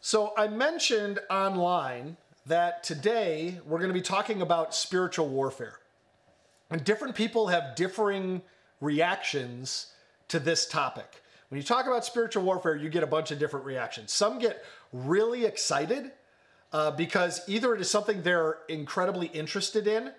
So I mentioned online that today we're going to be talking about spiritual warfare. And different people have differing reactions to this topic. When you talk about spiritual warfare, you get a bunch of different reactions. Some get really excited uh, because either it is something they're incredibly interested in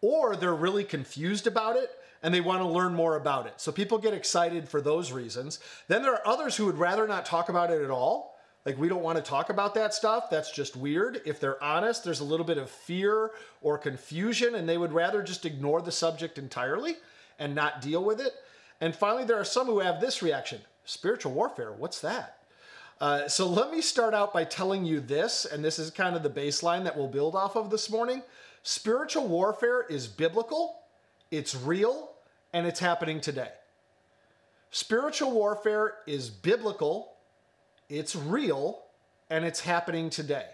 or they're really confused about it and they want to learn more about it. So people get excited for those reasons. Then there are others who would rather not talk about it at all. Like, we don't want to talk about that stuff. That's just weird. If they're honest, there's a little bit of fear or confusion, and they would rather just ignore the subject entirely and not deal with it. And finally, there are some who have this reaction spiritual warfare, what's that? Uh, so let me start out by telling you this, and this is kind of the baseline that we'll build off of this morning. Spiritual warfare is biblical, it's real, and it's happening today. Spiritual warfare is biblical, it's real, and it's happening today.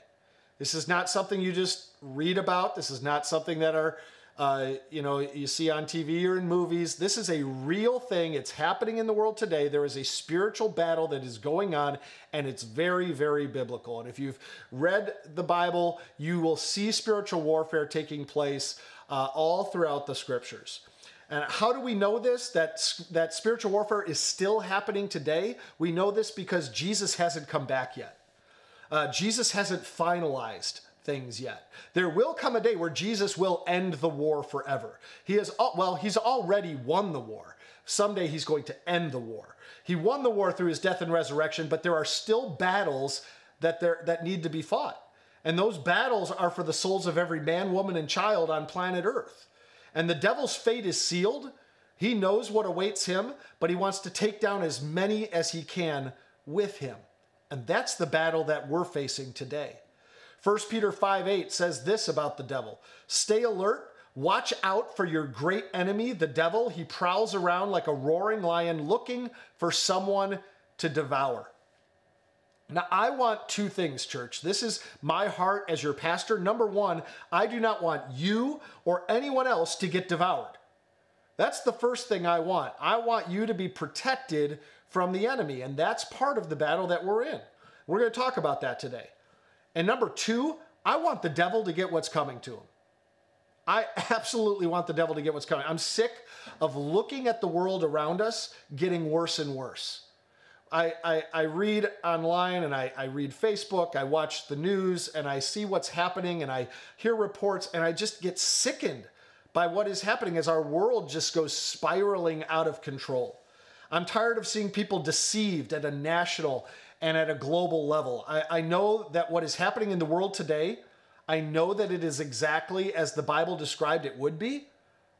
This is not something you just read about. This is not something that are uh, you know you see on TV or in movies. This is a real thing. It's happening in the world today. There is a spiritual battle that is going on, and it's very, very biblical. And if you've read the Bible, you will see spiritual warfare taking place uh, all throughout the scriptures. And how do we know this? That, that spiritual warfare is still happening today? We know this because Jesus hasn't come back yet. Uh, Jesus hasn't finalized things yet. There will come a day where Jesus will end the war forever. He has, well, he's already won the war. Someday he's going to end the war. He won the war through his death and resurrection, but there are still battles that, there, that need to be fought. And those battles are for the souls of every man, woman, and child on planet Earth. And the devil's fate is sealed. He knows what awaits him, but he wants to take down as many as he can with him. And that's the battle that we're facing today. 1 Peter 5 8 says this about the devil Stay alert, watch out for your great enemy, the devil. He prowls around like a roaring lion looking for someone to devour. Now, I want two things, church. This is my heart as your pastor. Number one, I do not want you or anyone else to get devoured. That's the first thing I want. I want you to be protected from the enemy, and that's part of the battle that we're in. We're going to talk about that today. And number two, I want the devil to get what's coming to him. I absolutely want the devil to get what's coming. I'm sick of looking at the world around us getting worse and worse. I, I, I read online and I, I read Facebook, I watch the news and I see what's happening and I hear reports and I just get sickened by what is happening as our world just goes spiraling out of control. I'm tired of seeing people deceived at a national and at a global level. I, I know that what is happening in the world today, I know that it is exactly as the Bible described it would be.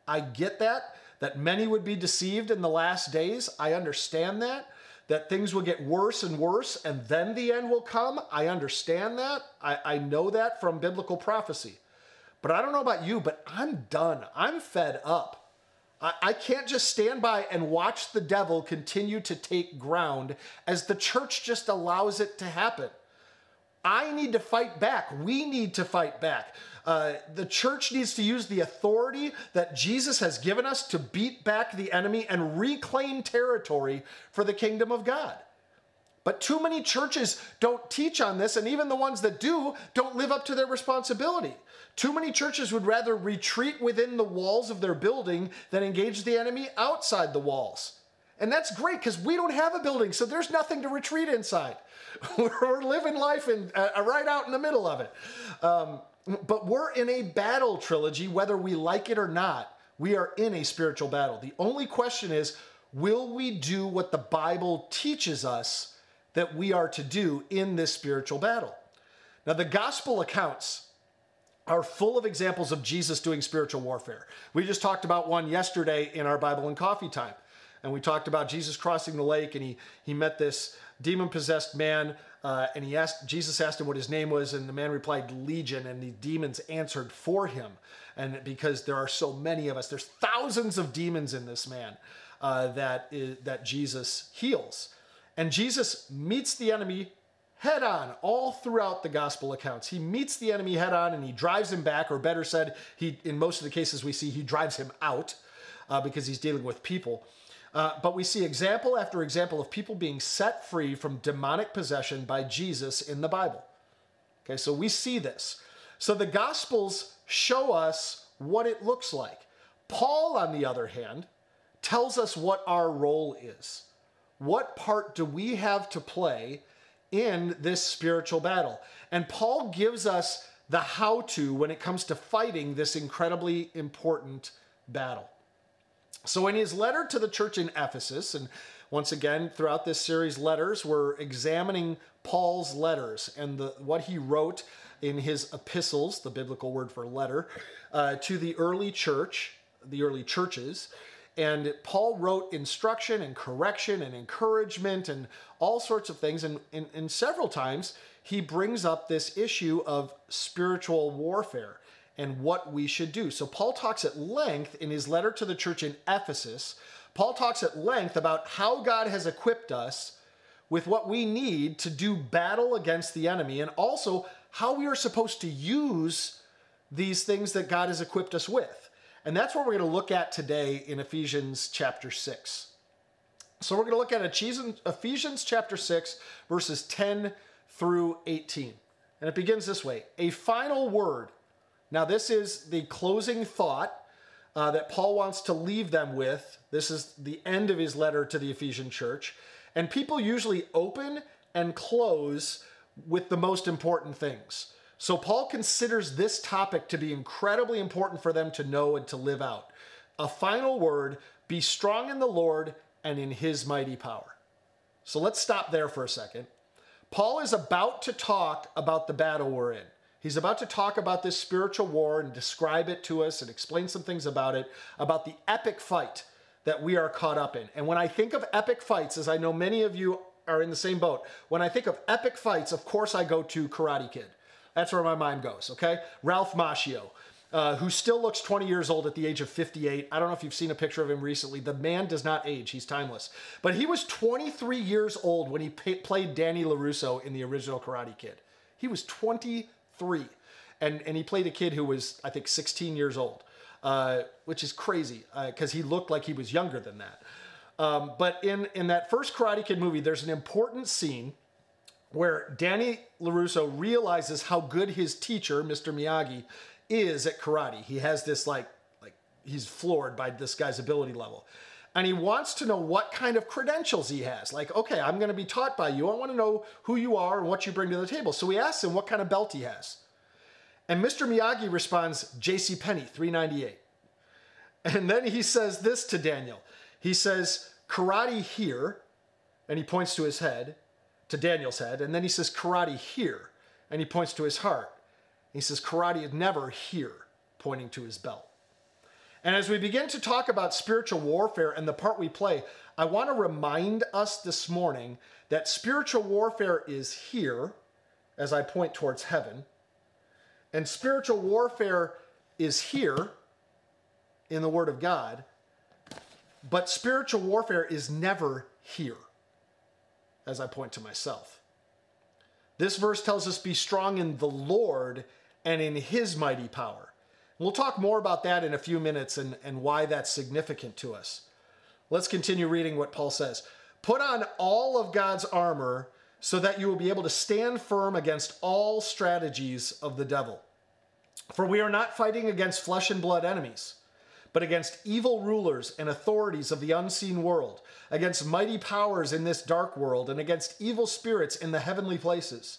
I get that, that many would be deceived in the last days. I understand that, that things will get worse and worse and then the end will come. I understand that. I, I know that from biblical prophecy. But I don't know about you, but I'm done. I'm fed up. I can't just stand by and watch the devil continue to take ground as the church just allows it to happen. I need to fight back. We need to fight back. Uh, the church needs to use the authority that Jesus has given us to beat back the enemy and reclaim territory for the kingdom of God. But too many churches don't teach on this, and even the ones that do don't live up to their responsibility. Too many churches would rather retreat within the walls of their building than engage the enemy outside the walls. And that's great because we don't have a building, so there's nothing to retreat inside. we're living life in, uh, right out in the middle of it. Um, but we're in a battle trilogy, whether we like it or not. We are in a spiritual battle. The only question is will we do what the Bible teaches us that we are to do in this spiritual battle? Now, the gospel accounts are full of examples of Jesus doing spiritual warfare. We just talked about one yesterday in our Bible and coffee time. And we talked about Jesus crossing the lake and he, he met this demon possessed man. Uh, and he asked, Jesus asked him what his name was. And the man replied, Legion. And the demons answered for him. And because there are so many of us, there's thousands of demons in this man uh, that, is, that Jesus heals. And Jesus meets the enemy head on all throughout the gospel accounts. He meets the enemy head on and he drives him back, or better said, he in most of the cases we see he drives him out uh, because he's dealing with people. Uh, but we see example after example of people being set free from demonic possession by Jesus in the Bible. Okay, so we see this. So the Gospels show us what it looks like. Paul, on the other hand, tells us what our role is. What part do we have to play in this spiritual battle? And Paul gives us the how to when it comes to fighting this incredibly important battle. So, in his letter to the church in Ephesus, and once again, throughout this series, letters, we're examining Paul's letters and the, what he wrote in his epistles, the biblical word for letter, uh, to the early church, the early churches. And Paul wrote instruction and correction and encouragement and all sorts of things. And, and, and several times he brings up this issue of spiritual warfare and what we should do. So Paul talks at length in his letter to the church in Ephesus. Paul talks at length about how God has equipped us with what we need to do battle against the enemy and also how we are supposed to use these things that God has equipped us with. And that's what we're going to look at today in Ephesians chapter 6. So we're going to look at Ephesians chapter 6, verses 10 through 18. And it begins this way A final word. Now, this is the closing thought uh, that Paul wants to leave them with. This is the end of his letter to the Ephesian church. And people usually open and close with the most important things. So Paul considers this topic to be incredibly important for them to know and to live out. A final word be strong in the Lord and in his mighty power. So let's stop there for a second. Paul is about to talk about the battle we're in. He's about to talk about this spiritual war and describe it to us and explain some things about it, about the epic fight that we are caught up in. And when I think of epic fights, as I know many of you are in the same boat. When I think of epic fights, of course I go to Karate Kid. That's where my mind goes, okay? Ralph Macchio, uh, who still looks 20 years old at the age of 58. I don't know if you've seen a picture of him recently. The man does not age, he's timeless. But he was 23 years old when he pay- played Danny LaRusso in the original Karate Kid. He was 23. And, and he played a kid who was, I think, 16 years old, uh, which is crazy because uh, he looked like he was younger than that. Um, but in, in that first Karate Kid movie, there's an important scene where Danny LaRusso realizes how good his teacher, Mr. Miyagi, is at karate. He has this like, like he's floored by this guy's ability level. And he wants to know what kind of credentials he has. Like, okay, I'm going to be taught by you. I want to know who you are and what you bring to the table. So he asks him what kind of belt he has. And Mr. Miyagi responds, J.C. Penney, 398. And then he says this to Daniel. He says, karate here, and he points to his head, to Daniel's head, and then he says, karate here, and he points to his heart. He says, karate is never here, pointing to his belt. And as we begin to talk about spiritual warfare and the part we play, I want to remind us this morning that spiritual warfare is here, as I point towards heaven, and spiritual warfare is here in the Word of God, but spiritual warfare is never here, as I point to myself. This verse tells us be strong in the Lord and in his mighty power. We'll talk more about that in a few minutes and, and why that's significant to us. Let's continue reading what Paul says. Put on all of God's armor so that you will be able to stand firm against all strategies of the devil. For we are not fighting against flesh and blood enemies but against evil rulers and authorities of the unseen world, against mighty powers in this dark world, and against evil spirits in the heavenly places.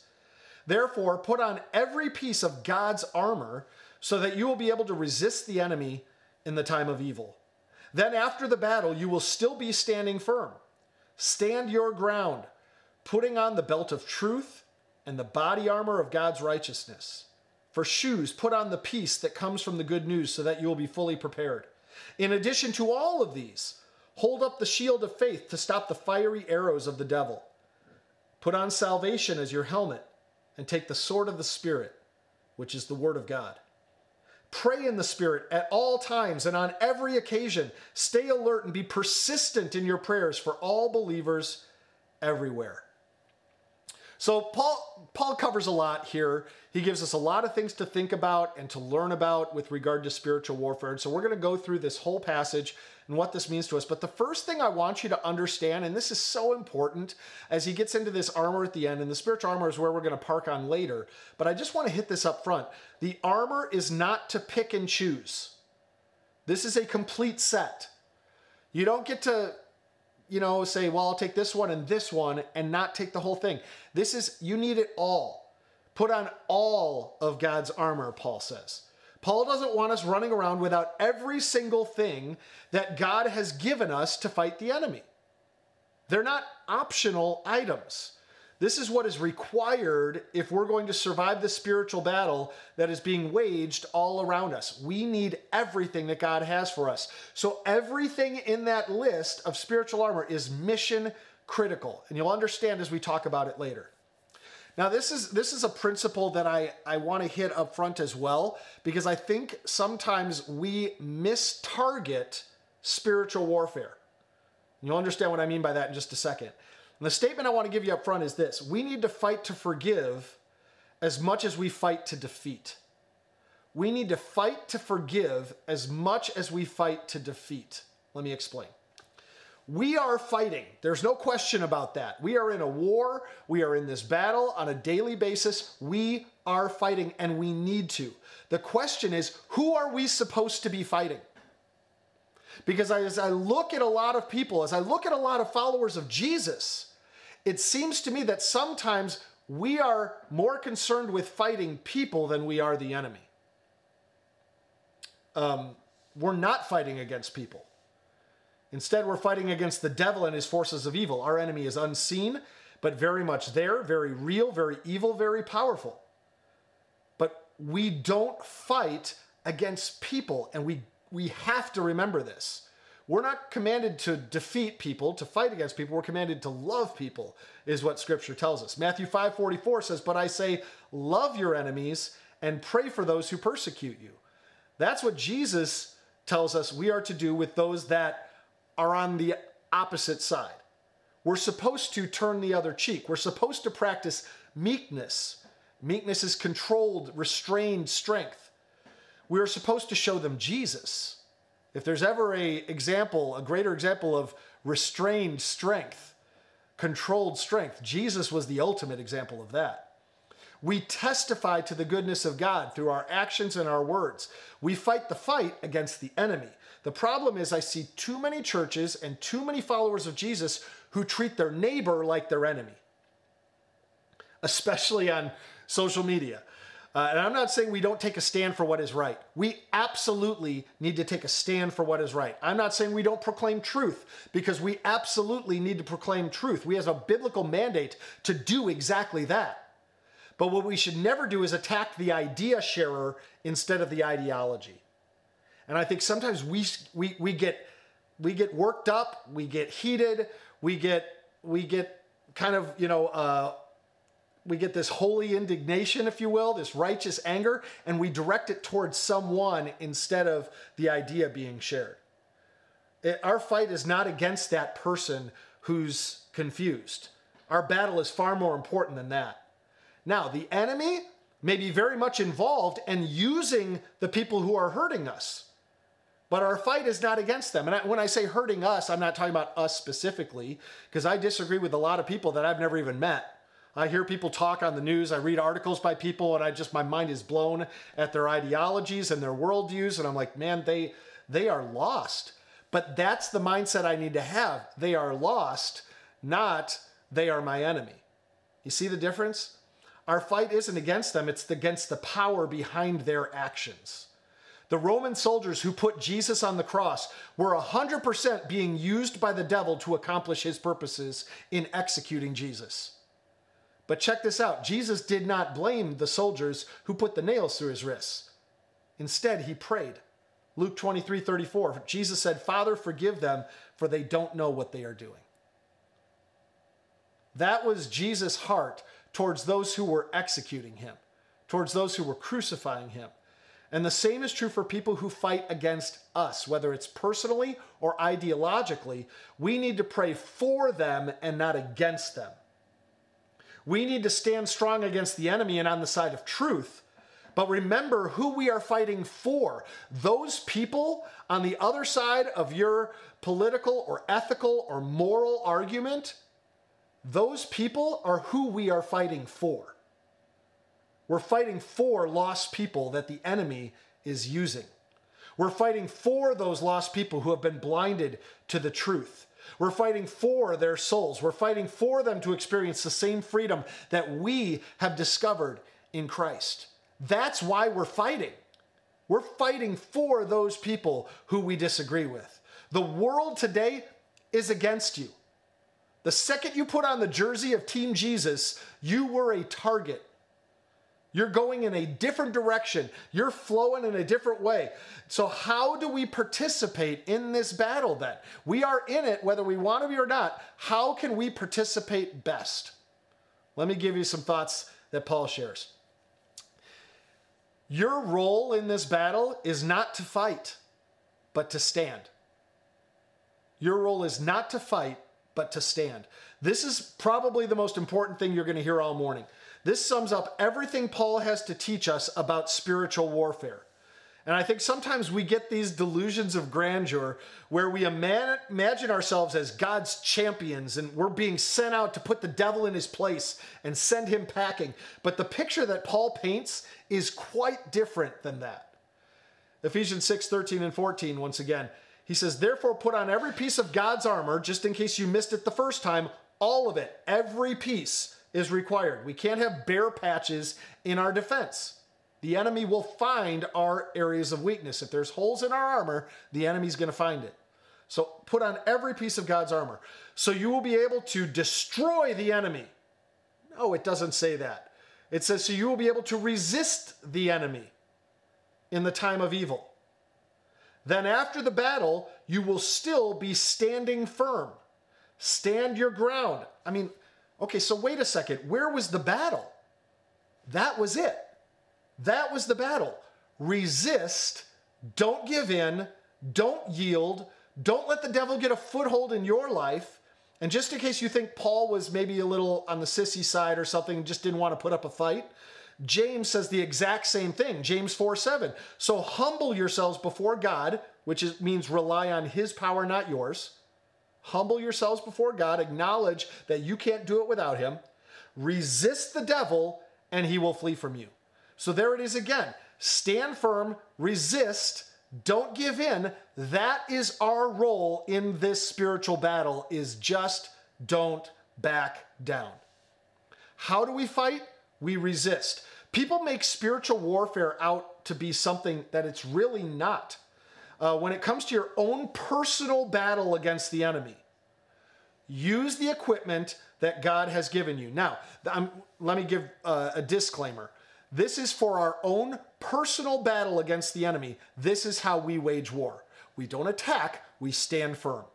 Therefore, put on every piece of God's armor so that you will be able to resist the enemy in the time of evil. Then, after the battle, you will still be standing firm. Stand your ground, putting on the belt of truth and the body armor of God's righteousness. For shoes, put on the peace that comes from the good news so that you will be fully prepared. In addition to all of these, hold up the shield of faith to stop the fiery arrows of the devil. Put on salvation as your helmet and take the sword of the Spirit, which is the Word of God. Pray in the Spirit at all times and on every occasion. Stay alert and be persistent in your prayers for all believers everywhere. So Paul Paul covers a lot here. He gives us a lot of things to think about and to learn about with regard to spiritual warfare. And so we're going to go through this whole passage and what this means to us. But the first thing I want you to understand, and this is so important as he gets into this armor at the end, and the spiritual armor is where we're going to park on later. But I just want to hit this up front. The armor is not to pick and choose, this is a complete set. You don't get to you know, say, well, I'll take this one and this one and not take the whole thing. This is, you need it all. Put on all of God's armor, Paul says. Paul doesn't want us running around without every single thing that God has given us to fight the enemy. They're not optional items. This is what is required if we're going to survive the spiritual battle that is being waged all around us. We need everything that God has for us. So, everything in that list of spiritual armor is mission critical. And you'll understand as we talk about it later. Now, this is this is a principle that I, I want to hit up front as well, because I think sometimes we miss target spiritual warfare. You'll understand what I mean by that in just a second. And the statement I want to give you up front is this we need to fight to forgive as much as we fight to defeat. We need to fight to forgive as much as we fight to defeat. Let me explain. We are fighting. There's no question about that. We are in a war. We are in this battle on a daily basis. We are fighting and we need to. The question is who are we supposed to be fighting? Because as I look at a lot of people, as I look at a lot of followers of Jesus, it seems to me that sometimes we are more concerned with fighting people than we are the enemy. Um, we're not fighting against people. Instead, we're fighting against the devil and his forces of evil. Our enemy is unseen, but very much there, very real, very evil, very powerful. But we don't fight against people, and we, we have to remember this. We're not commanded to defeat people, to fight against people. We're commanded to love people, is what scripture tells us. Matthew 5 44 says, But I say, love your enemies and pray for those who persecute you. That's what Jesus tells us we are to do with those that are on the opposite side. We're supposed to turn the other cheek. We're supposed to practice meekness. Meekness is controlled, restrained strength. We are supposed to show them Jesus. If there's ever a example, a greater example of restrained strength, controlled strength, Jesus was the ultimate example of that. We testify to the goodness of God through our actions and our words. We fight the fight against the enemy. The problem is, I see too many churches and too many followers of Jesus who treat their neighbor like their enemy, especially on social media. Uh, and I'm not saying we don't take a stand for what is right. We absolutely need to take a stand for what is right. I'm not saying we don't proclaim truth because we absolutely need to proclaim truth. We have a biblical mandate to do exactly that. But what we should never do is attack the idea sharer instead of the ideology. And I think sometimes we, we, we, get, we get worked up, we get heated, we get, we get kind of, you know, uh, we get this holy indignation, if you will, this righteous anger, and we direct it towards someone instead of the idea being shared. It, our fight is not against that person who's confused. Our battle is far more important than that. Now, the enemy may be very much involved and using the people who are hurting us. But our fight is not against them. And I, when I say hurting us, I'm not talking about us specifically, because I disagree with a lot of people that I've never even met I hear people talk on the news. I read articles by people, and I just my mind is blown at their ideologies and their worldviews, and I'm like, man, they they are lost. But that's the mindset I need to have. They are lost, not they are my enemy. You see the difference? Our fight isn't against them, it's against the power behind their actions. The Roman soldiers who put Jesus on the cross were 100% being used by the devil to accomplish his purposes in executing Jesus. But check this out Jesus did not blame the soldiers who put the nails through his wrists. Instead, he prayed. Luke 23 34, Jesus said, Father, forgive them, for they don't know what they are doing. That was Jesus' heart towards those who were executing him, towards those who were crucifying him. And the same is true for people who fight against us, whether it's personally or ideologically. We need to pray for them and not against them. We need to stand strong against the enemy and on the side of truth, But remember who we are fighting for. Those people on the other side of your political or ethical or moral argument, those people are who we are fighting for. We're fighting for lost people that the enemy is using. We're fighting for those lost people who have been blinded to the truth. We're fighting for their souls. We're fighting for them to experience the same freedom that we have discovered in Christ. That's why we're fighting. We're fighting for those people who we disagree with. The world today is against you. The second you put on the jersey of Team Jesus, you were a target. You're going in a different direction. You're flowing in a different way. So, how do we participate in this battle then? We are in it whether we want to be or not. How can we participate best? Let me give you some thoughts that Paul shares. Your role in this battle is not to fight, but to stand. Your role is not to fight, but to stand. This is probably the most important thing you're going to hear all morning. This sums up everything Paul has to teach us about spiritual warfare. And I think sometimes we get these delusions of grandeur where we imagine ourselves as God's champions and we're being sent out to put the devil in his place and send him packing. But the picture that Paul paints is quite different than that. Ephesians 6 13 and 14, once again, he says, Therefore, put on every piece of God's armor, just in case you missed it the first time, all of it, every piece is required. We can't have bare patches in our defense. The enemy will find our areas of weakness. If there's holes in our armor, the enemy's going to find it. So put on every piece of God's armor. So you will be able to destroy the enemy. No, it doesn't say that. It says, so you will be able to resist the enemy in the time of evil. Then after the battle, you will still be standing firm. Stand your ground. I mean, okay, so wait a second. Where was the battle? That was it. That was the battle. Resist, don't give in, don't yield, don't let the devil get a foothold in your life. And just in case you think Paul was maybe a little on the sissy side or something, just didn't want to put up a fight, James says the exact same thing. James 4 7. So humble yourselves before God, which is, means rely on his power, not yours. Humble yourselves before God, acknowledge that you can't do it without him. Resist the devil, and he will flee from you. So there it is again. Stand firm, resist, don't give in. That is our role in this spiritual battle is just don't back down. How do we fight? We resist. People make spiritual warfare out to be something that it's really not. Uh, when it comes to your own personal battle against the enemy, use the equipment that God has given you. Now, I'm, let me give uh, a disclaimer. This is for our own personal battle against the enemy. This is how we wage war. We don't attack, we stand firm.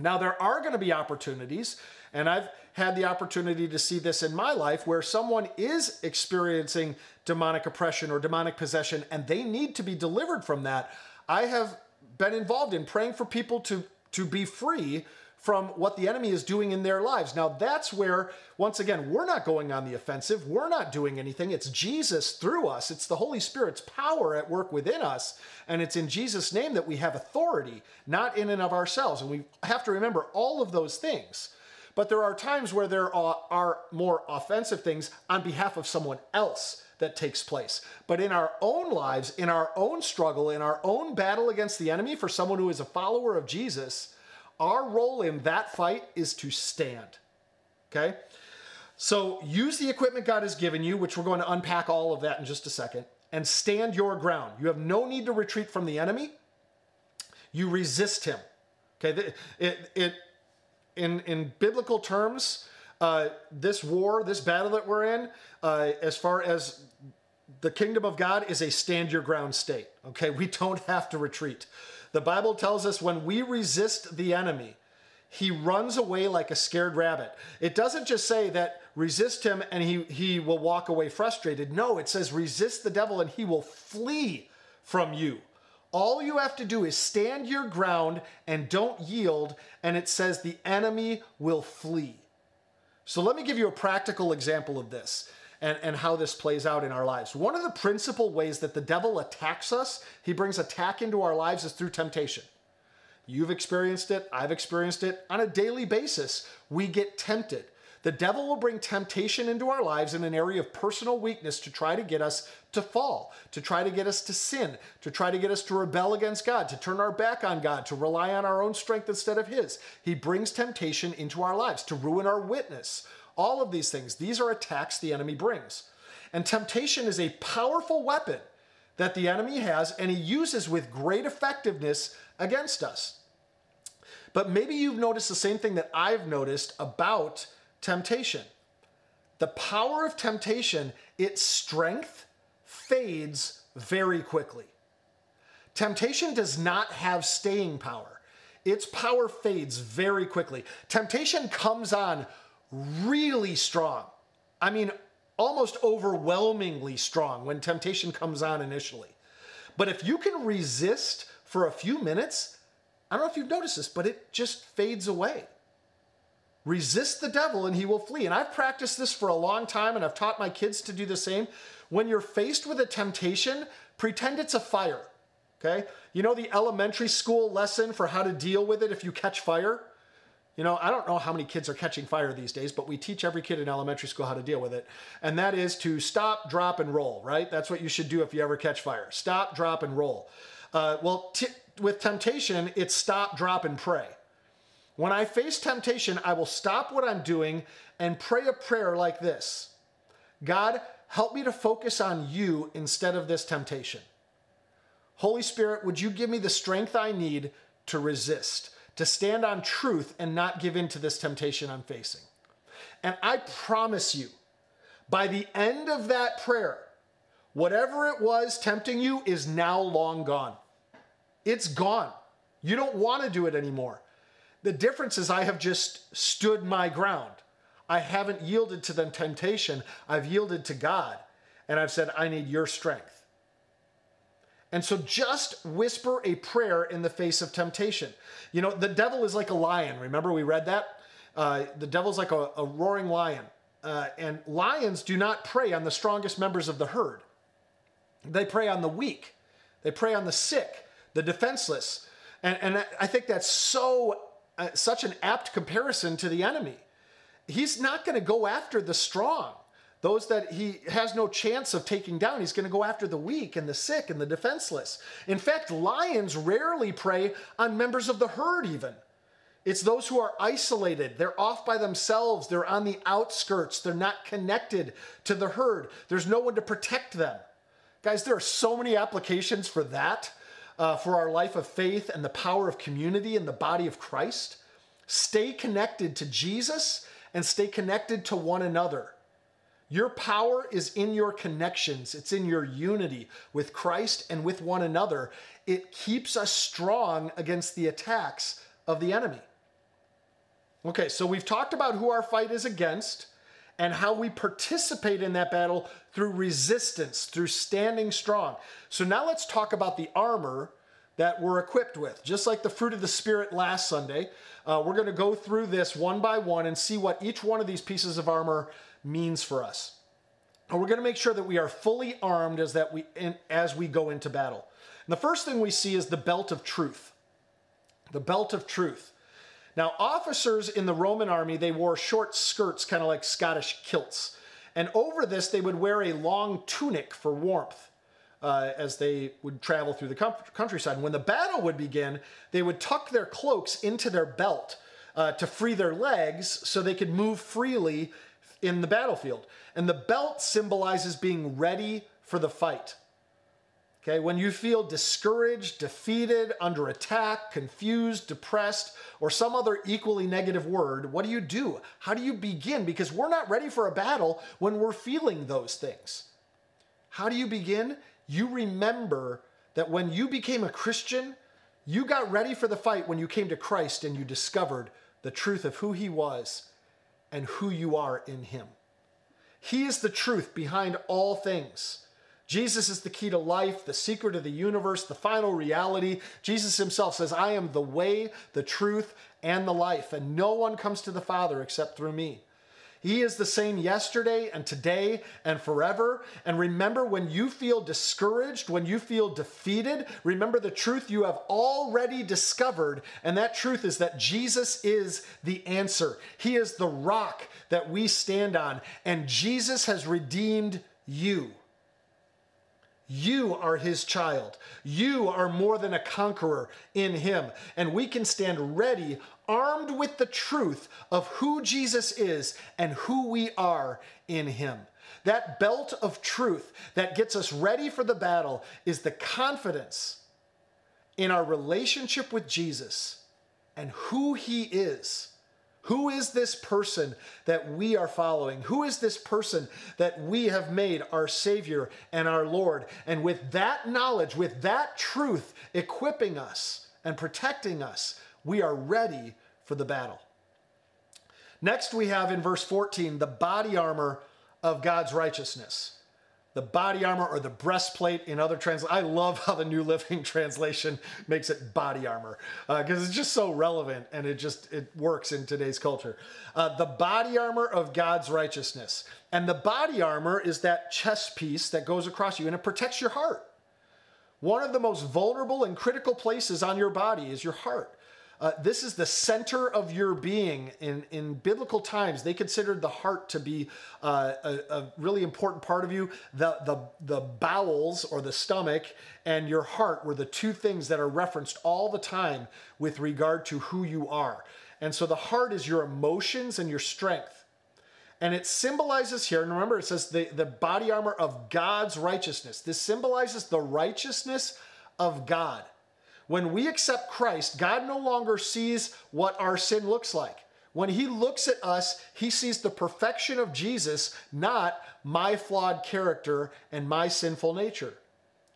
Now, there are going to be opportunities, and I've had the opportunity to see this in my life where someone is experiencing demonic oppression or demonic possession and they need to be delivered from that. I have been involved in praying for people to, to be free from what the enemy is doing in their lives. Now, that's where, once again, we're not going on the offensive. We're not doing anything. It's Jesus through us, it's the Holy Spirit's power at work within us. And it's in Jesus' name that we have authority, not in and of ourselves. And we have to remember all of those things. But there are times where there are, are more offensive things on behalf of someone else that takes place. But in our own lives, in our own struggle, in our own battle against the enemy, for someone who is a follower of Jesus, our role in that fight is to stand. Okay? So use the equipment God has given you, which we're going to unpack all of that in just a second, and stand your ground. You have no need to retreat from the enemy. You resist him. Okay? It, it, in, in biblical terms, uh, this war, this battle that we're in, uh, as far as the kingdom of God is a stand your ground state. Okay? We don't have to retreat. The Bible tells us when we resist the enemy, he runs away like a scared rabbit. It doesn't just say that resist him and he, he will walk away frustrated. No, it says resist the devil and he will flee from you. All you have to do is stand your ground and don't yield, and it says the enemy will flee. So let me give you a practical example of this. and, and how this plays out in our lives. One of the principal ways that the devil attacks us, he brings attack into our lives, is through temptation. You've experienced it, I've experienced it. On a daily basis, we get tempted. The devil will bring temptation into our lives in an area of personal weakness to try to get us to fall, to try to get us to sin, to try to get us to rebel against God, to turn our back on God, to rely on our own strength instead of His. He brings temptation into our lives to ruin our witness. All of these things, these are attacks the enemy brings. And temptation is a powerful weapon that the enemy has and he uses with great effectiveness against us. But maybe you've noticed the same thing that I've noticed about temptation. The power of temptation, its strength fades very quickly. Temptation does not have staying power. Its power fades very quickly. Temptation comes on really strong. I mean, almost overwhelmingly strong when temptation comes on initially. But if you can resist for a few minutes, I don't know if you've noticed this, but it just fades away. Resist the devil and he will flee. And I've practiced this for a long time and I've taught my kids to do the same. When you're faced with a temptation, pretend it's a fire. Okay? You know the elementary school lesson for how to deal with it if you catch fire? You know, I don't know how many kids are catching fire these days, but we teach every kid in elementary school how to deal with it. And that is to stop, drop, and roll, right? That's what you should do if you ever catch fire. Stop, drop, and roll. Uh, well, t- with temptation, it's stop, drop, and pray. When I face temptation, I will stop what I'm doing and pray a prayer like this God, help me to focus on you instead of this temptation. Holy Spirit, would you give me the strength I need to resist, to stand on truth and not give in to this temptation I'm facing? And I promise you, by the end of that prayer, whatever it was tempting you is now long gone. It's gone. You don't want to do it anymore. The difference is I have just stood my ground. I haven't yielded to the temptation. I've yielded to God. And I've said, I need your strength. And so just whisper a prayer in the face of temptation. You know, the devil is like a lion. Remember, we read that? Uh, the devil's like a, a roaring lion. Uh, and lions do not prey on the strongest members of the herd, they prey on the weak, they prey on the sick, the defenseless. And, and I think that's so uh, such an apt comparison to the enemy. He's not going to go after the strong, those that he has no chance of taking down. He's going to go after the weak and the sick and the defenseless. In fact, lions rarely prey on members of the herd, even. It's those who are isolated. They're off by themselves. They're on the outskirts. They're not connected to the herd. There's no one to protect them. Guys, there are so many applications for that uh, for our life of faith and the power of community in the body of Christ. Stay connected to Jesus and stay connected to one another. Your power is in your connections, it's in your unity with Christ and with one another. It keeps us strong against the attacks of the enemy. Okay, so we've talked about who our fight is against and how we participate in that battle through resistance, through standing strong. So now let's talk about the armor that we're equipped with. Just like the fruit of the Spirit last Sunday, uh, we're going to go through this one by one and see what each one of these pieces of armor means for us. And we're going to make sure that we are fully armed as that we in, as we go into battle. And the first thing we see is the belt of truth. The belt of truth. Now, officers in the Roman army, they wore short skirts, kind of like Scottish kilts. And over this, they would wear a long tunic for warmth. Uh, as they would travel through the countryside. And when the battle would begin, they would tuck their cloaks into their belt uh, to free their legs so they could move freely in the battlefield. And the belt symbolizes being ready for the fight. Okay, when you feel discouraged, defeated, under attack, confused, depressed, or some other equally negative word, what do you do? How do you begin? Because we're not ready for a battle when we're feeling those things. How do you begin? You remember that when you became a Christian, you got ready for the fight when you came to Christ and you discovered the truth of who He was and who you are in Him. He is the truth behind all things. Jesus is the key to life, the secret of the universe, the final reality. Jesus himself says, I am the way, the truth, and the life, and no one comes to the Father except through me. He is the same yesterday and today and forever. And remember, when you feel discouraged, when you feel defeated, remember the truth you have already discovered. And that truth is that Jesus is the answer. He is the rock that we stand on. And Jesus has redeemed you. You are his child. You are more than a conqueror in him. And we can stand ready, armed with the truth of who Jesus is and who we are in him. That belt of truth that gets us ready for the battle is the confidence in our relationship with Jesus and who he is who is this person that we are following? Who is this person that we have made our Savior and our Lord? And with that knowledge, with that truth equipping us and protecting us, we are ready for the battle. Next, we have in verse 14 the body armor of God's righteousness the body armor or the breastplate in other translations. I love how the New Living Translation makes it body armor because uh, it's just so relevant and it just it works in today's culture. Uh, the body armor of God's righteousness, and the body armor is that chest piece that goes across you and it protects your heart. One of the most vulnerable and critical places on your body is your heart. Uh, this is the center of your being. In, in biblical times, they considered the heart to be uh, a, a, really important part of you. The, the, the bowels or the stomach and your heart were the two things that are referenced all the time with regard to who you are. And so the heart is your emotions and your strength. And it symbolizes here, and remember it says the, the body armor of God's righteousness. This symbolizes the righteousness of God. When we accept Christ, God no longer sees what our sin looks like. When he looks at us, he sees the perfection of Jesus, not my flawed character and my sinful nature.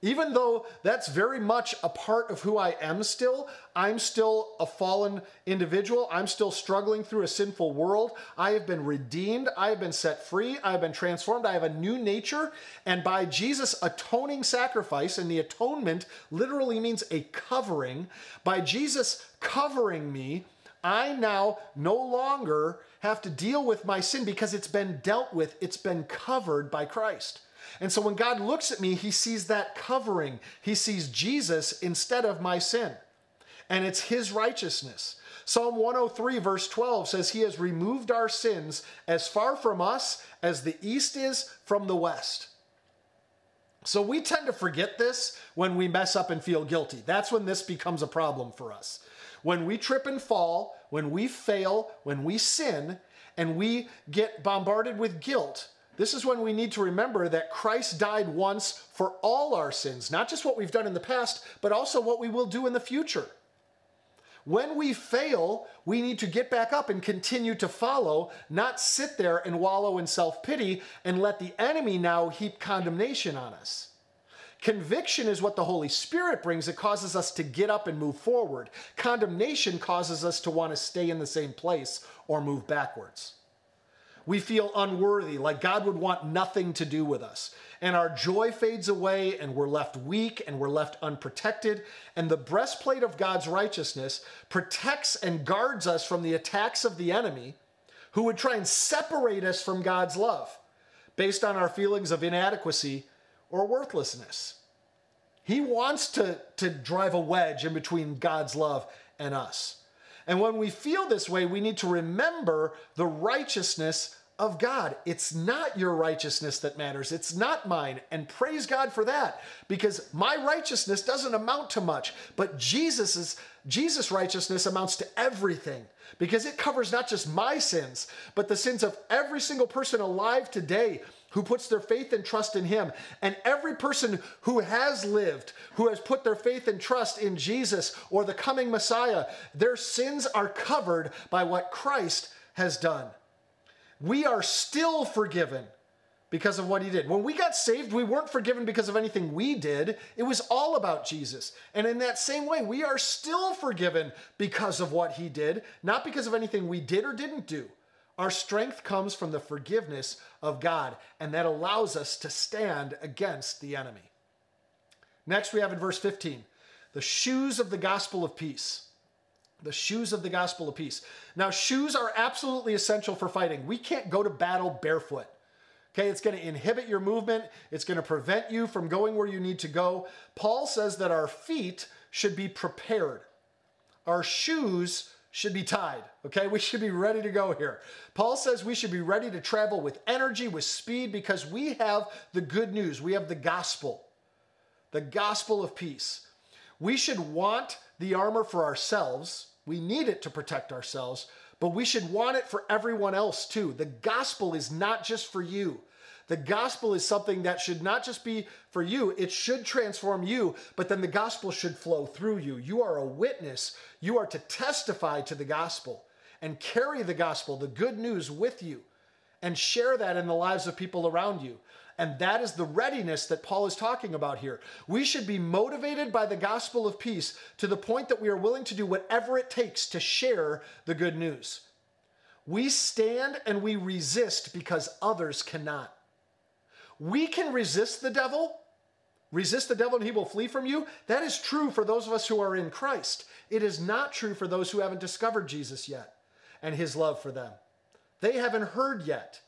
Even though that's very much a part of who I am still, I'm still a fallen individual. I'm still struggling through a sinful world. I have been redeemed. I have been set free. I have been transformed. I have a new nature. And by Jesus' atoning sacrifice, and the atonement literally means a covering, by Jesus covering me, I now no longer have to deal with my sin because it's been dealt with, it's been covered by Christ. And so when God looks at me, he sees that covering. He sees Jesus instead of my sin. And it's his righteousness. Psalm 103, verse 12 says, He has removed our sins as far from us as the east is from the west. So we tend to forget this when we mess up and feel guilty. That's when this becomes a problem for us. When we trip and fall, when we fail, when we sin, and we get bombarded with guilt, this is when we need to remember that Christ died once for all our sins, not just what we've done in the past, but also what we will do in the future. When we fail, we need to get back up and continue to follow, not sit there and wallow in self pity and let the enemy now heap condemnation on us. Conviction is what the Holy Spirit brings. It causes us to get up and move forward. Condemnation causes us to want to stay in the same place or move backwards. We feel unworthy, like God would want nothing to do with us. And our joy fades away, and we're left weak and we're left unprotected. And the breastplate of God's righteousness protects and guards us from the attacks of the enemy who would try and separate us from God's love based on our feelings of inadequacy or worthlessness. He wants to, to drive a wedge in between God's love and us. And when we feel this way, we need to remember the righteousness of God. It's not your righteousness that matters. It's not mine. And praise God for that because my righteousness doesn't amount to much, but Jesus's Jesus righteousness amounts to everything because it covers not just my sins, but the sins of every single person alive today who puts their faith and trust in Him. And every person who has lived, who has put their faith and trust in Jesus or the coming Messiah, their sins are covered by what Christ has done. We are still forgiven because of what he did. When we got saved, we weren't forgiven because of anything we did. It was all about Jesus. And in that same way, we are still forgiven because of what he did, not because of anything we did or didn't do. Our strength comes from the forgiveness of God, and that allows us to stand against the enemy. Next, we have in verse 15 the shoes of the gospel of peace. The shoes of the gospel of peace. Now, shoes are absolutely essential for fighting. We can't go to battle barefoot. Okay, it's going to inhibit your movement. It's going to prevent you from going where you need to go. Paul says that our feet should be prepared. Our shoes should be tied. Okay, we should be ready to go here. Paul says we should be ready to travel with energy, with speed, because we have the good news. We have the gospel, the gospel of peace. We should want the armor for ourselves. We need it to protect ourselves, but we should want it for everyone else too. The gospel is not just for you. The gospel is something that should not just be for you, it should transform you, but then the gospel should flow through you. You are a witness. You are to testify to the gospel and carry the gospel, the good news with you, and share that in the lives of people around you. And that is the readiness that Paul is talking about here. We should be motivated by the gospel of peace to the point that we are willing to do whatever it takes to share the good news. We stand and we resist because others cannot. We can resist the devil, resist the devil and he will flee from you. That is true for those of us who are in Christ. It is not true for those who haven't discovered Jesus yet and his love for them. They haven't heard yet.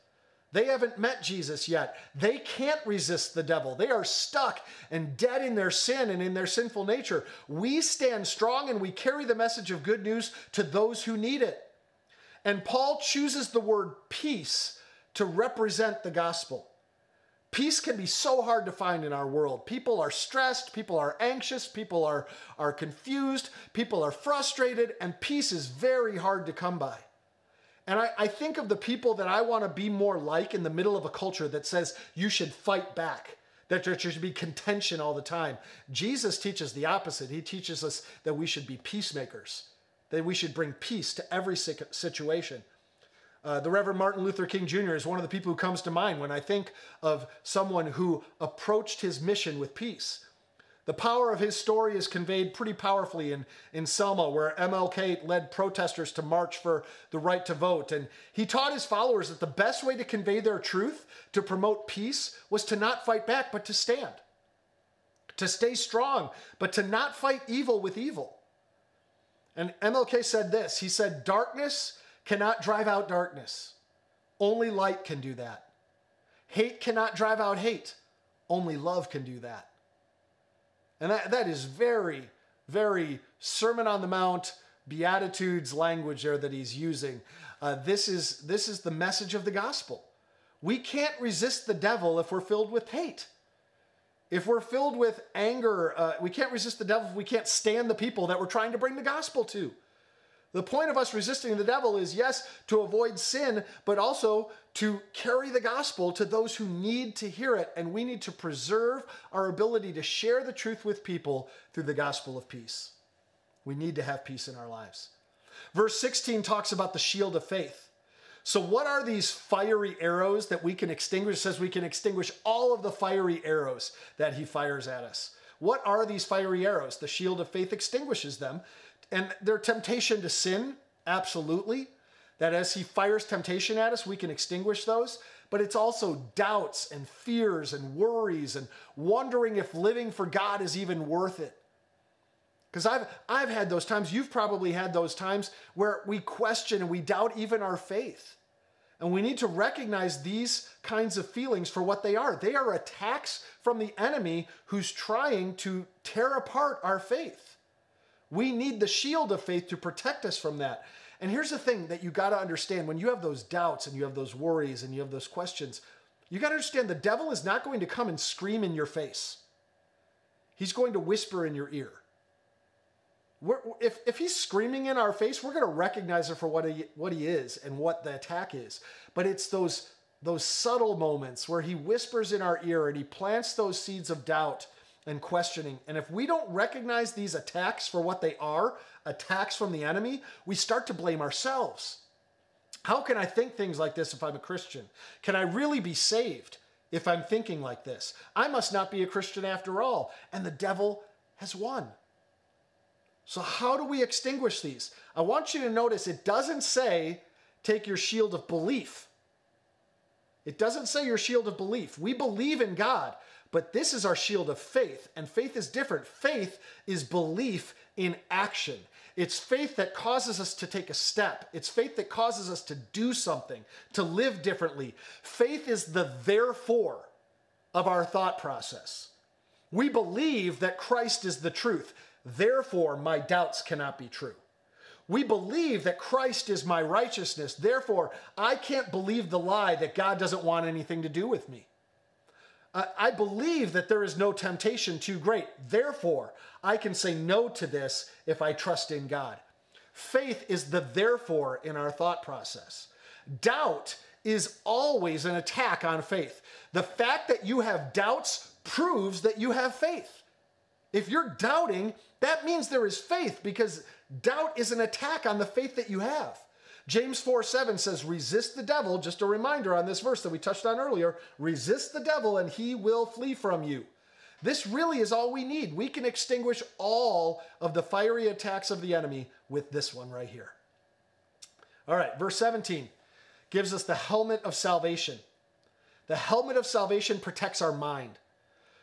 They haven't met Jesus yet. They can't resist the devil. They are stuck and dead in their sin and in their sinful nature. We stand strong and we carry the message of good news to those who need it. And Paul chooses the word peace to represent the gospel. Peace can be so hard to find in our world. People are stressed, people are anxious, people are, are confused, people are frustrated, and peace is very hard to come by. And I, I think of the people that I want to be more like in the middle of a culture that says you should fight back, that there should be contention all the time. Jesus teaches the opposite. He teaches us that we should be peacemakers, that we should bring peace to every situation. Uh, the Reverend Martin Luther King Jr. is one of the people who comes to mind when I think of someone who approached his mission with peace. The power of his story is conveyed pretty powerfully in, in Selma, where MLK led protesters to march for the right to vote. And he taught his followers that the best way to convey their truth, to promote peace, was to not fight back, but to stand. To stay strong, but to not fight evil with evil. And MLK said this He said, Darkness cannot drive out darkness, only light can do that. Hate cannot drive out hate, only love can do that. And that, that is very, very Sermon on the Mount, Beatitudes language there that he's using. Uh, this, is, this is the message of the gospel. We can't resist the devil if we're filled with hate. If we're filled with anger, uh, we can't resist the devil if we can't stand the people that we're trying to bring the gospel to. The point of us resisting the devil is, yes, to avoid sin, but also to carry the gospel to those who need to hear it. And we need to preserve our ability to share the truth with people through the gospel of peace. We need to have peace in our lives. Verse 16 talks about the shield of faith. So, what are these fiery arrows that we can extinguish? It says we can extinguish all of the fiery arrows that he fires at us. What are these fiery arrows? The shield of faith extinguishes them. And their temptation to sin, absolutely. That as he fires temptation at us, we can extinguish those. But it's also doubts and fears and worries and wondering if living for God is even worth it. Because I've, I've had those times, you've probably had those times where we question and we doubt even our faith. And we need to recognize these kinds of feelings for what they are. They are attacks from the enemy who's trying to tear apart our faith. We need the shield of faith to protect us from that. And here's the thing that you got to understand when you have those doubts and you have those worries and you have those questions, you got to understand the devil is not going to come and scream in your face. He's going to whisper in your ear. We're, if, if he's screaming in our face, we're going to recognize it for what he, what he is and what the attack is. But it's those, those subtle moments where he whispers in our ear and he plants those seeds of doubt and questioning. And if we don't recognize these attacks for what they are, attacks from the enemy, we start to blame ourselves. How can I think things like this if I'm a Christian? Can I really be saved if I'm thinking like this? I must not be a Christian after all. And the devil has won. So, how do we extinguish these? I want you to notice it doesn't say take your shield of belief. It doesn't say your shield of belief. We believe in God. But this is our shield of faith, and faith is different. Faith is belief in action. It's faith that causes us to take a step. It's faith that causes us to do something, to live differently. Faith is the therefore of our thought process. We believe that Christ is the truth. Therefore, my doubts cannot be true. We believe that Christ is my righteousness. Therefore, I can't believe the lie that God doesn't want anything to do with me. I believe that there is no temptation too great. Therefore, I can say no to this if I trust in God. Faith is the therefore in our thought process. Doubt is always an attack on faith. The fact that you have doubts proves that you have faith. If you're doubting, that means there is faith because doubt is an attack on the faith that you have. James 4 7 says, Resist the devil. Just a reminder on this verse that we touched on earlier resist the devil and he will flee from you. This really is all we need. We can extinguish all of the fiery attacks of the enemy with this one right here. All right, verse 17 gives us the helmet of salvation. The helmet of salvation protects our mind.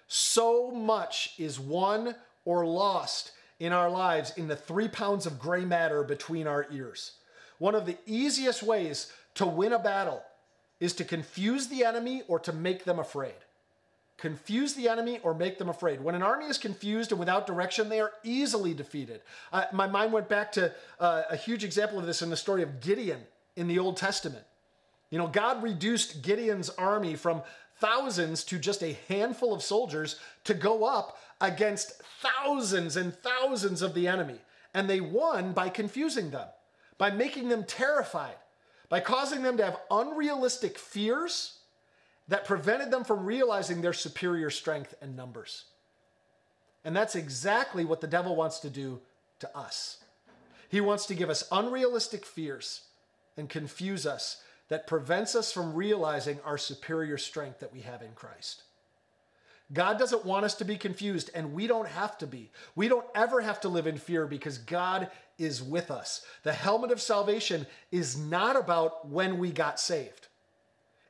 So much is won or lost in our lives in the three pounds of gray matter between our ears. One of the easiest ways to win a battle is to confuse the enemy or to make them afraid. Confuse the enemy or make them afraid. When an army is confused and without direction, they are easily defeated. My mind went back to uh, a huge example of this in the story of Gideon in the Old Testament. You know, God reduced Gideon's army from thousands to just a handful of soldiers to go up against thousands and thousands of the enemy. And they won by confusing them by making them terrified, by causing them to have unrealistic fears that prevented them from realizing their superior strength and numbers. And that's exactly what the devil wants to do to us. He wants to give us unrealistic fears and confuse us that prevents us from realizing our superior strength that we have in Christ. God doesn't want us to be confused, and we don't have to be. We don't ever have to live in fear because God is with us. The helmet of salvation is not about when we got saved,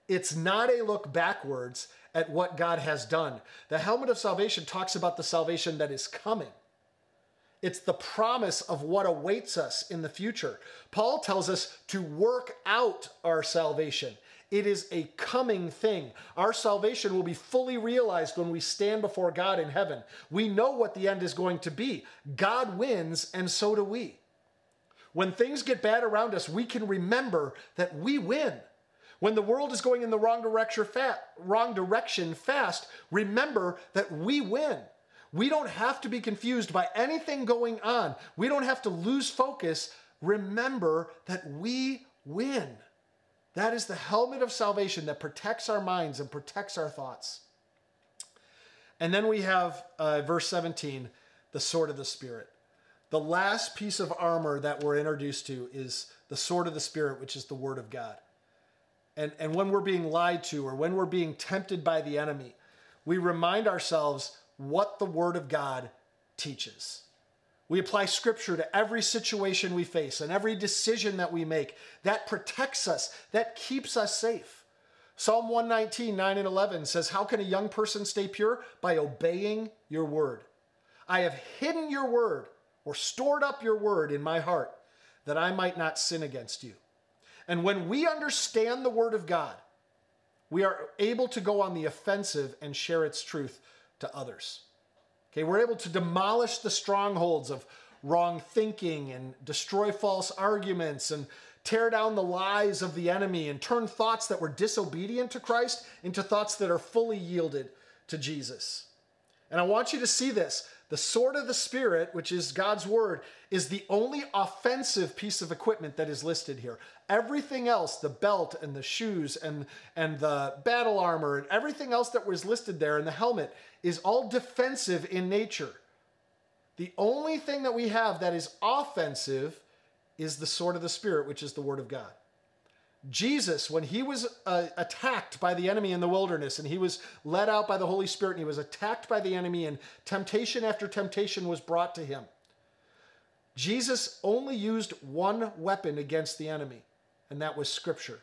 it's not a look backwards at what God has done. The helmet of salvation talks about the salvation that is coming. It's the promise of what awaits us in the future. Paul tells us to work out our salvation. It is a coming thing. Our salvation will be fully realized when we stand before God in heaven. We know what the end is going to be. God wins, and so do we. When things get bad around us, we can remember that we win. When the world is going in the wrong direction, wrong direction fast, remember that we win. We don't have to be confused by anything going on. We don't have to lose focus. Remember that we win. That is the helmet of salvation that protects our minds and protects our thoughts. And then we have uh, verse 17, the sword of the Spirit. The last piece of armor that we're introduced to is the sword of the Spirit, which is the Word of God. And, and when we're being lied to or when we're being tempted by the enemy, we remind ourselves what the Word of God teaches. We apply Scripture to every situation we face and every decision that we make. That protects us, that keeps us safe. Psalm 119, 9 and 11 says, How can a young person stay pure? By obeying your word. I have hidden your word or stored up your word in my heart that I might not sin against you. And when we understand the word of God, we are able to go on the offensive and share its truth to others. Okay, we're able to demolish the strongholds of wrong thinking and destroy false arguments and tear down the lies of the enemy and turn thoughts that were disobedient to Christ into thoughts that are fully yielded to Jesus. And I want you to see this. The sword of the Spirit, which is God's word, is the only offensive piece of equipment that is listed here. Everything else, the belt and the shoes and, and the battle armor and everything else that was listed there and the helmet is all defensive in nature. The only thing that we have that is offensive is the sword of the Spirit, which is the word of God. Jesus, when he was uh, attacked by the enemy in the wilderness and he was led out by the Holy Spirit and he was attacked by the enemy and temptation after temptation was brought to him, Jesus only used one weapon against the enemy, and that was Scripture.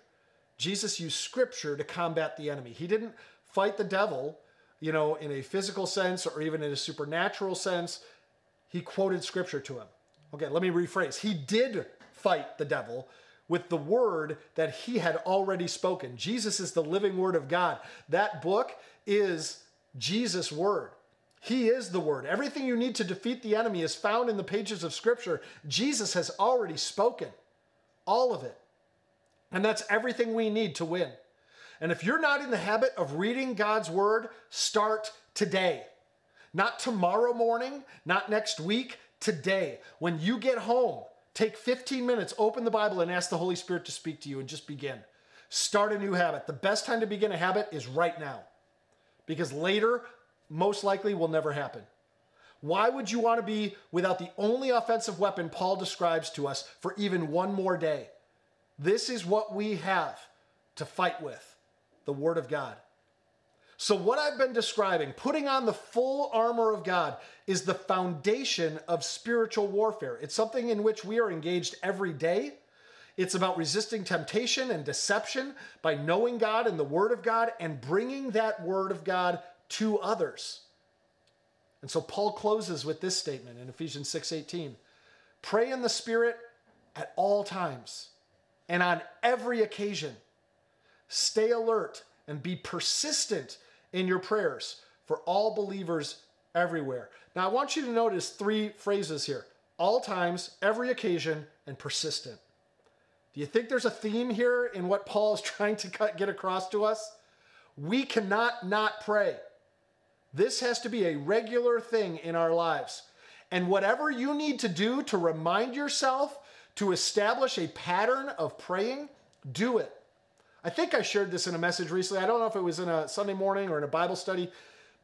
Jesus used Scripture to combat the enemy. He didn't fight the devil, you know, in a physical sense or even in a supernatural sense. He quoted Scripture to him. Okay, let me rephrase. He did fight the devil with the word that he had already spoken. Jesus is the living word of God. That book is Jesus' word. He is the word. Everything you need to defeat the enemy is found in the pages of scripture. Jesus has already spoken all of it. And that's everything we need to win. And if you're not in the habit of reading God's word, start today. Not tomorrow morning, not next week, today. When you get home, take 15 minutes, open the Bible, and ask the Holy Spirit to speak to you and just begin. Start a new habit. The best time to begin a habit is right now because later, most likely, will never happen. Why would you want to be without the only offensive weapon Paul describes to us for even one more day? This is what we have to fight with the Word of God. So, what I've been describing, putting on the full armor of God, is the foundation of spiritual warfare. It's something in which we are engaged every day. It's about resisting temptation and deception by knowing God and the Word of God and bringing that Word of God to others. And so Paul closes with this statement in Ephesians 6:18. Pray in the Spirit at all times and on every occasion. Stay alert and be persistent in your prayers for all believers everywhere. Now, I want you to notice three phrases here all times, every occasion, and persistent. Do you think there's a theme here in what Paul is trying to get across to us? We cannot not pray. This has to be a regular thing in our lives. And whatever you need to do to remind yourself to establish a pattern of praying, do it. I think I shared this in a message recently. I don't know if it was in a Sunday morning or in a Bible study,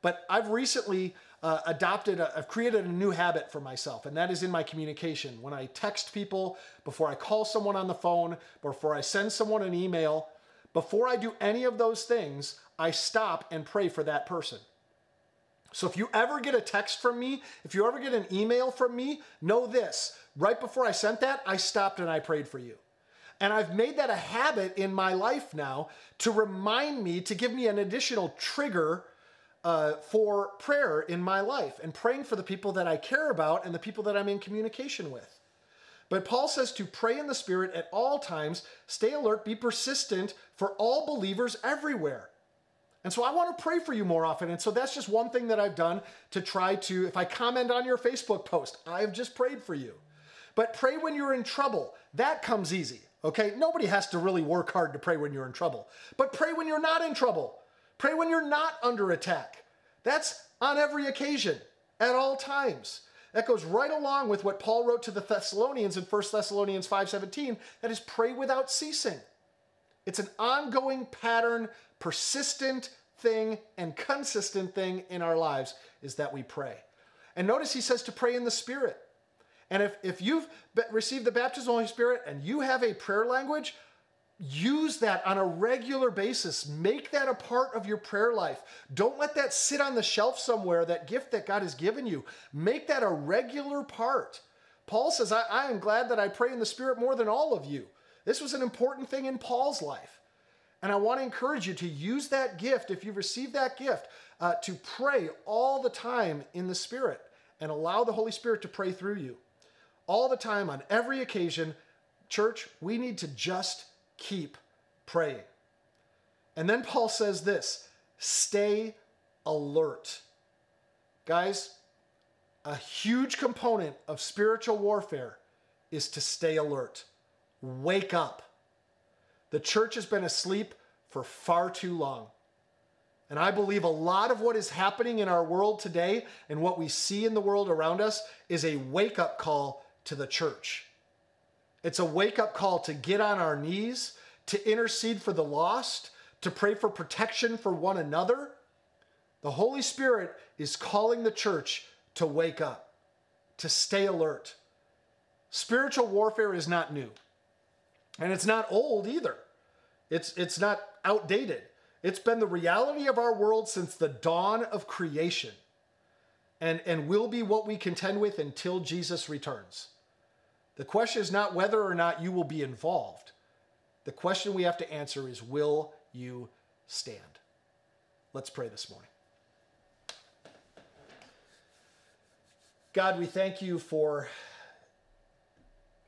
but I've recently uh, adopted, i have created a new habit for myself, and that is in my communication. When I text people, before I call someone on the phone, before I send someone an email, before I do any of those things, I stop and pray for that person. So if you ever get a text from me, if you ever get an email from me, know this. Right before I sent that, I stopped and I prayed for you. And I've made that a habit in my life now to remind me, to give me an additional trigger uh, for prayer in my life and praying for the people that I care about and the people that I'm in communication with. But Paul says to pray in the Spirit at all times, stay alert, be persistent for all believers everywhere. And so I want to pray for you more often. And so that's just one thing that I've done to try to, if I comment on your Facebook post, I've just prayed for you. But pray when you're in trouble. That comes easy. Okay? Nobody has to really work hard to pray when you're in trouble. But pray when you're not in trouble. Pray when you're not under attack. That's on every occasion, at all times. That goes right along with what Paul wrote to the Thessalonians in 1 Thessalonians 5:17, that is pray without ceasing. It's an ongoing pattern, persistent thing and consistent thing in our lives is that we pray. And notice he says to pray in the spirit. And if, if you've received the baptism of the Holy Spirit and you have a prayer language, use that on a regular basis. Make that a part of your prayer life. Don't let that sit on the shelf somewhere, that gift that God has given you. Make that a regular part. Paul says, I, I am glad that I pray in the Spirit more than all of you. This was an important thing in Paul's life. And I want to encourage you to use that gift, if you've received that gift, uh, to pray all the time in the Spirit and allow the Holy Spirit to pray through you all the time, on every occasion. Church, we need to just keep praying. And then Paul says this stay alert. Guys, a huge component of spiritual warfare is to stay alert. Wake up. The church has been asleep for far too long. And I believe a lot of what is happening in our world today and what we see in the world around us is a wake up call to the church. It's a wake up call to get on our knees, to intercede for the lost, to pray for protection for one another. The Holy Spirit is calling the church to wake up, to stay alert. Spiritual warfare is not new, and it's not old either. It's, it's not outdated. It's been the reality of our world since the dawn of creation and, and will be what we contend with until Jesus returns. The question is not whether or not you will be involved. The question we have to answer is will you stand? Let's pray this morning. God, we thank you for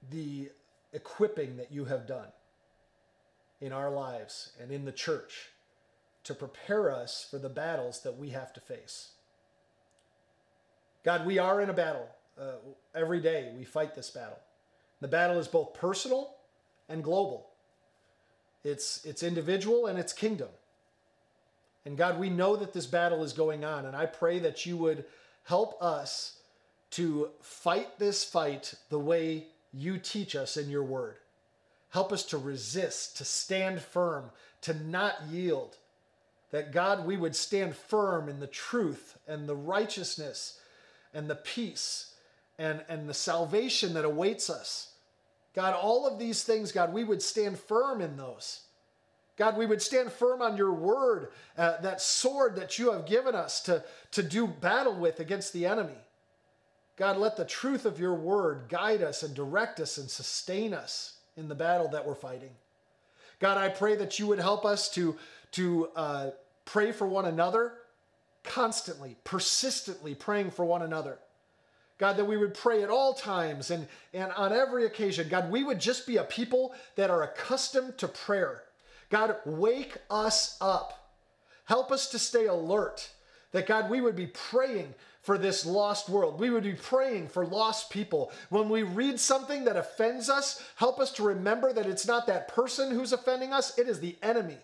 the equipping that you have done in our lives and in the church to prepare us for the battles that we have to face. God, we are in a battle. Uh, every day we fight this battle. The battle is both personal and global. It's, it's individual and it's kingdom. And God, we know that this battle is going on, and I pray that you would help us to fight this fight the way you teach us in your word. Help us to resist, to stand firm, to not yield. That God, we would stand firm in the truth and the righteousness and the peace and, and the salvation that awaits us. God, all of these things, God, we would stand firm in those. God, we would stand firm on your word, uh, that sword that you have given us to, to do battle with against the enemy. God, let the truth of your word guide us and direct us and sustain us in the battle that we're fighting. God, I pray that you would help us to, to uh, pray for one another constantly, persistently praying for one another. God, that we would pray at all times and, and on every occasion. God, we would just be a people that are accustomed to prayer. God, wake us up. Help us to stay alert. That, God, we would be praying for this lost world. We would be praying for lost people. When we read something that offends us, help us to remember that it's not that person who's offending us, it is the enemy.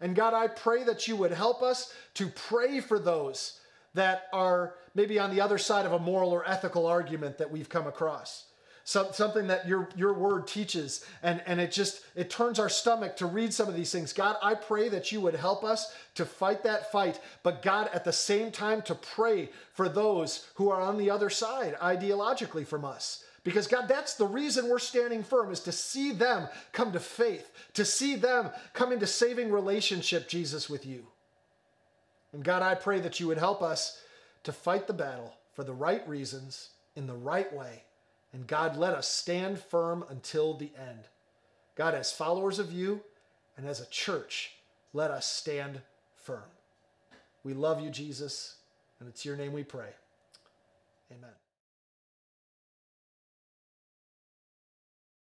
And God, I pray that you would help us to pray for those that are maybe on the other side of a moral or ethical argument that we've come across. Some, something that your, your word teaches, and, and it just it turns our stomach to read some of these things. God, I pray that you would help us to fight that fight, but God, at the same time, to pray for those who are on the other side ideologically from us. Because God, that's the reason we're standing firm is to see them come to faith, to see them come into saving relationship, Jesus, with you. And God, I pray that you would help us to fight the battle for the right reasons, in the right way. And God, let us stand firm until the end. God, as followers of you and as a church, let us stand firm. We love you, Jesus, and it's your name we pray. Amen.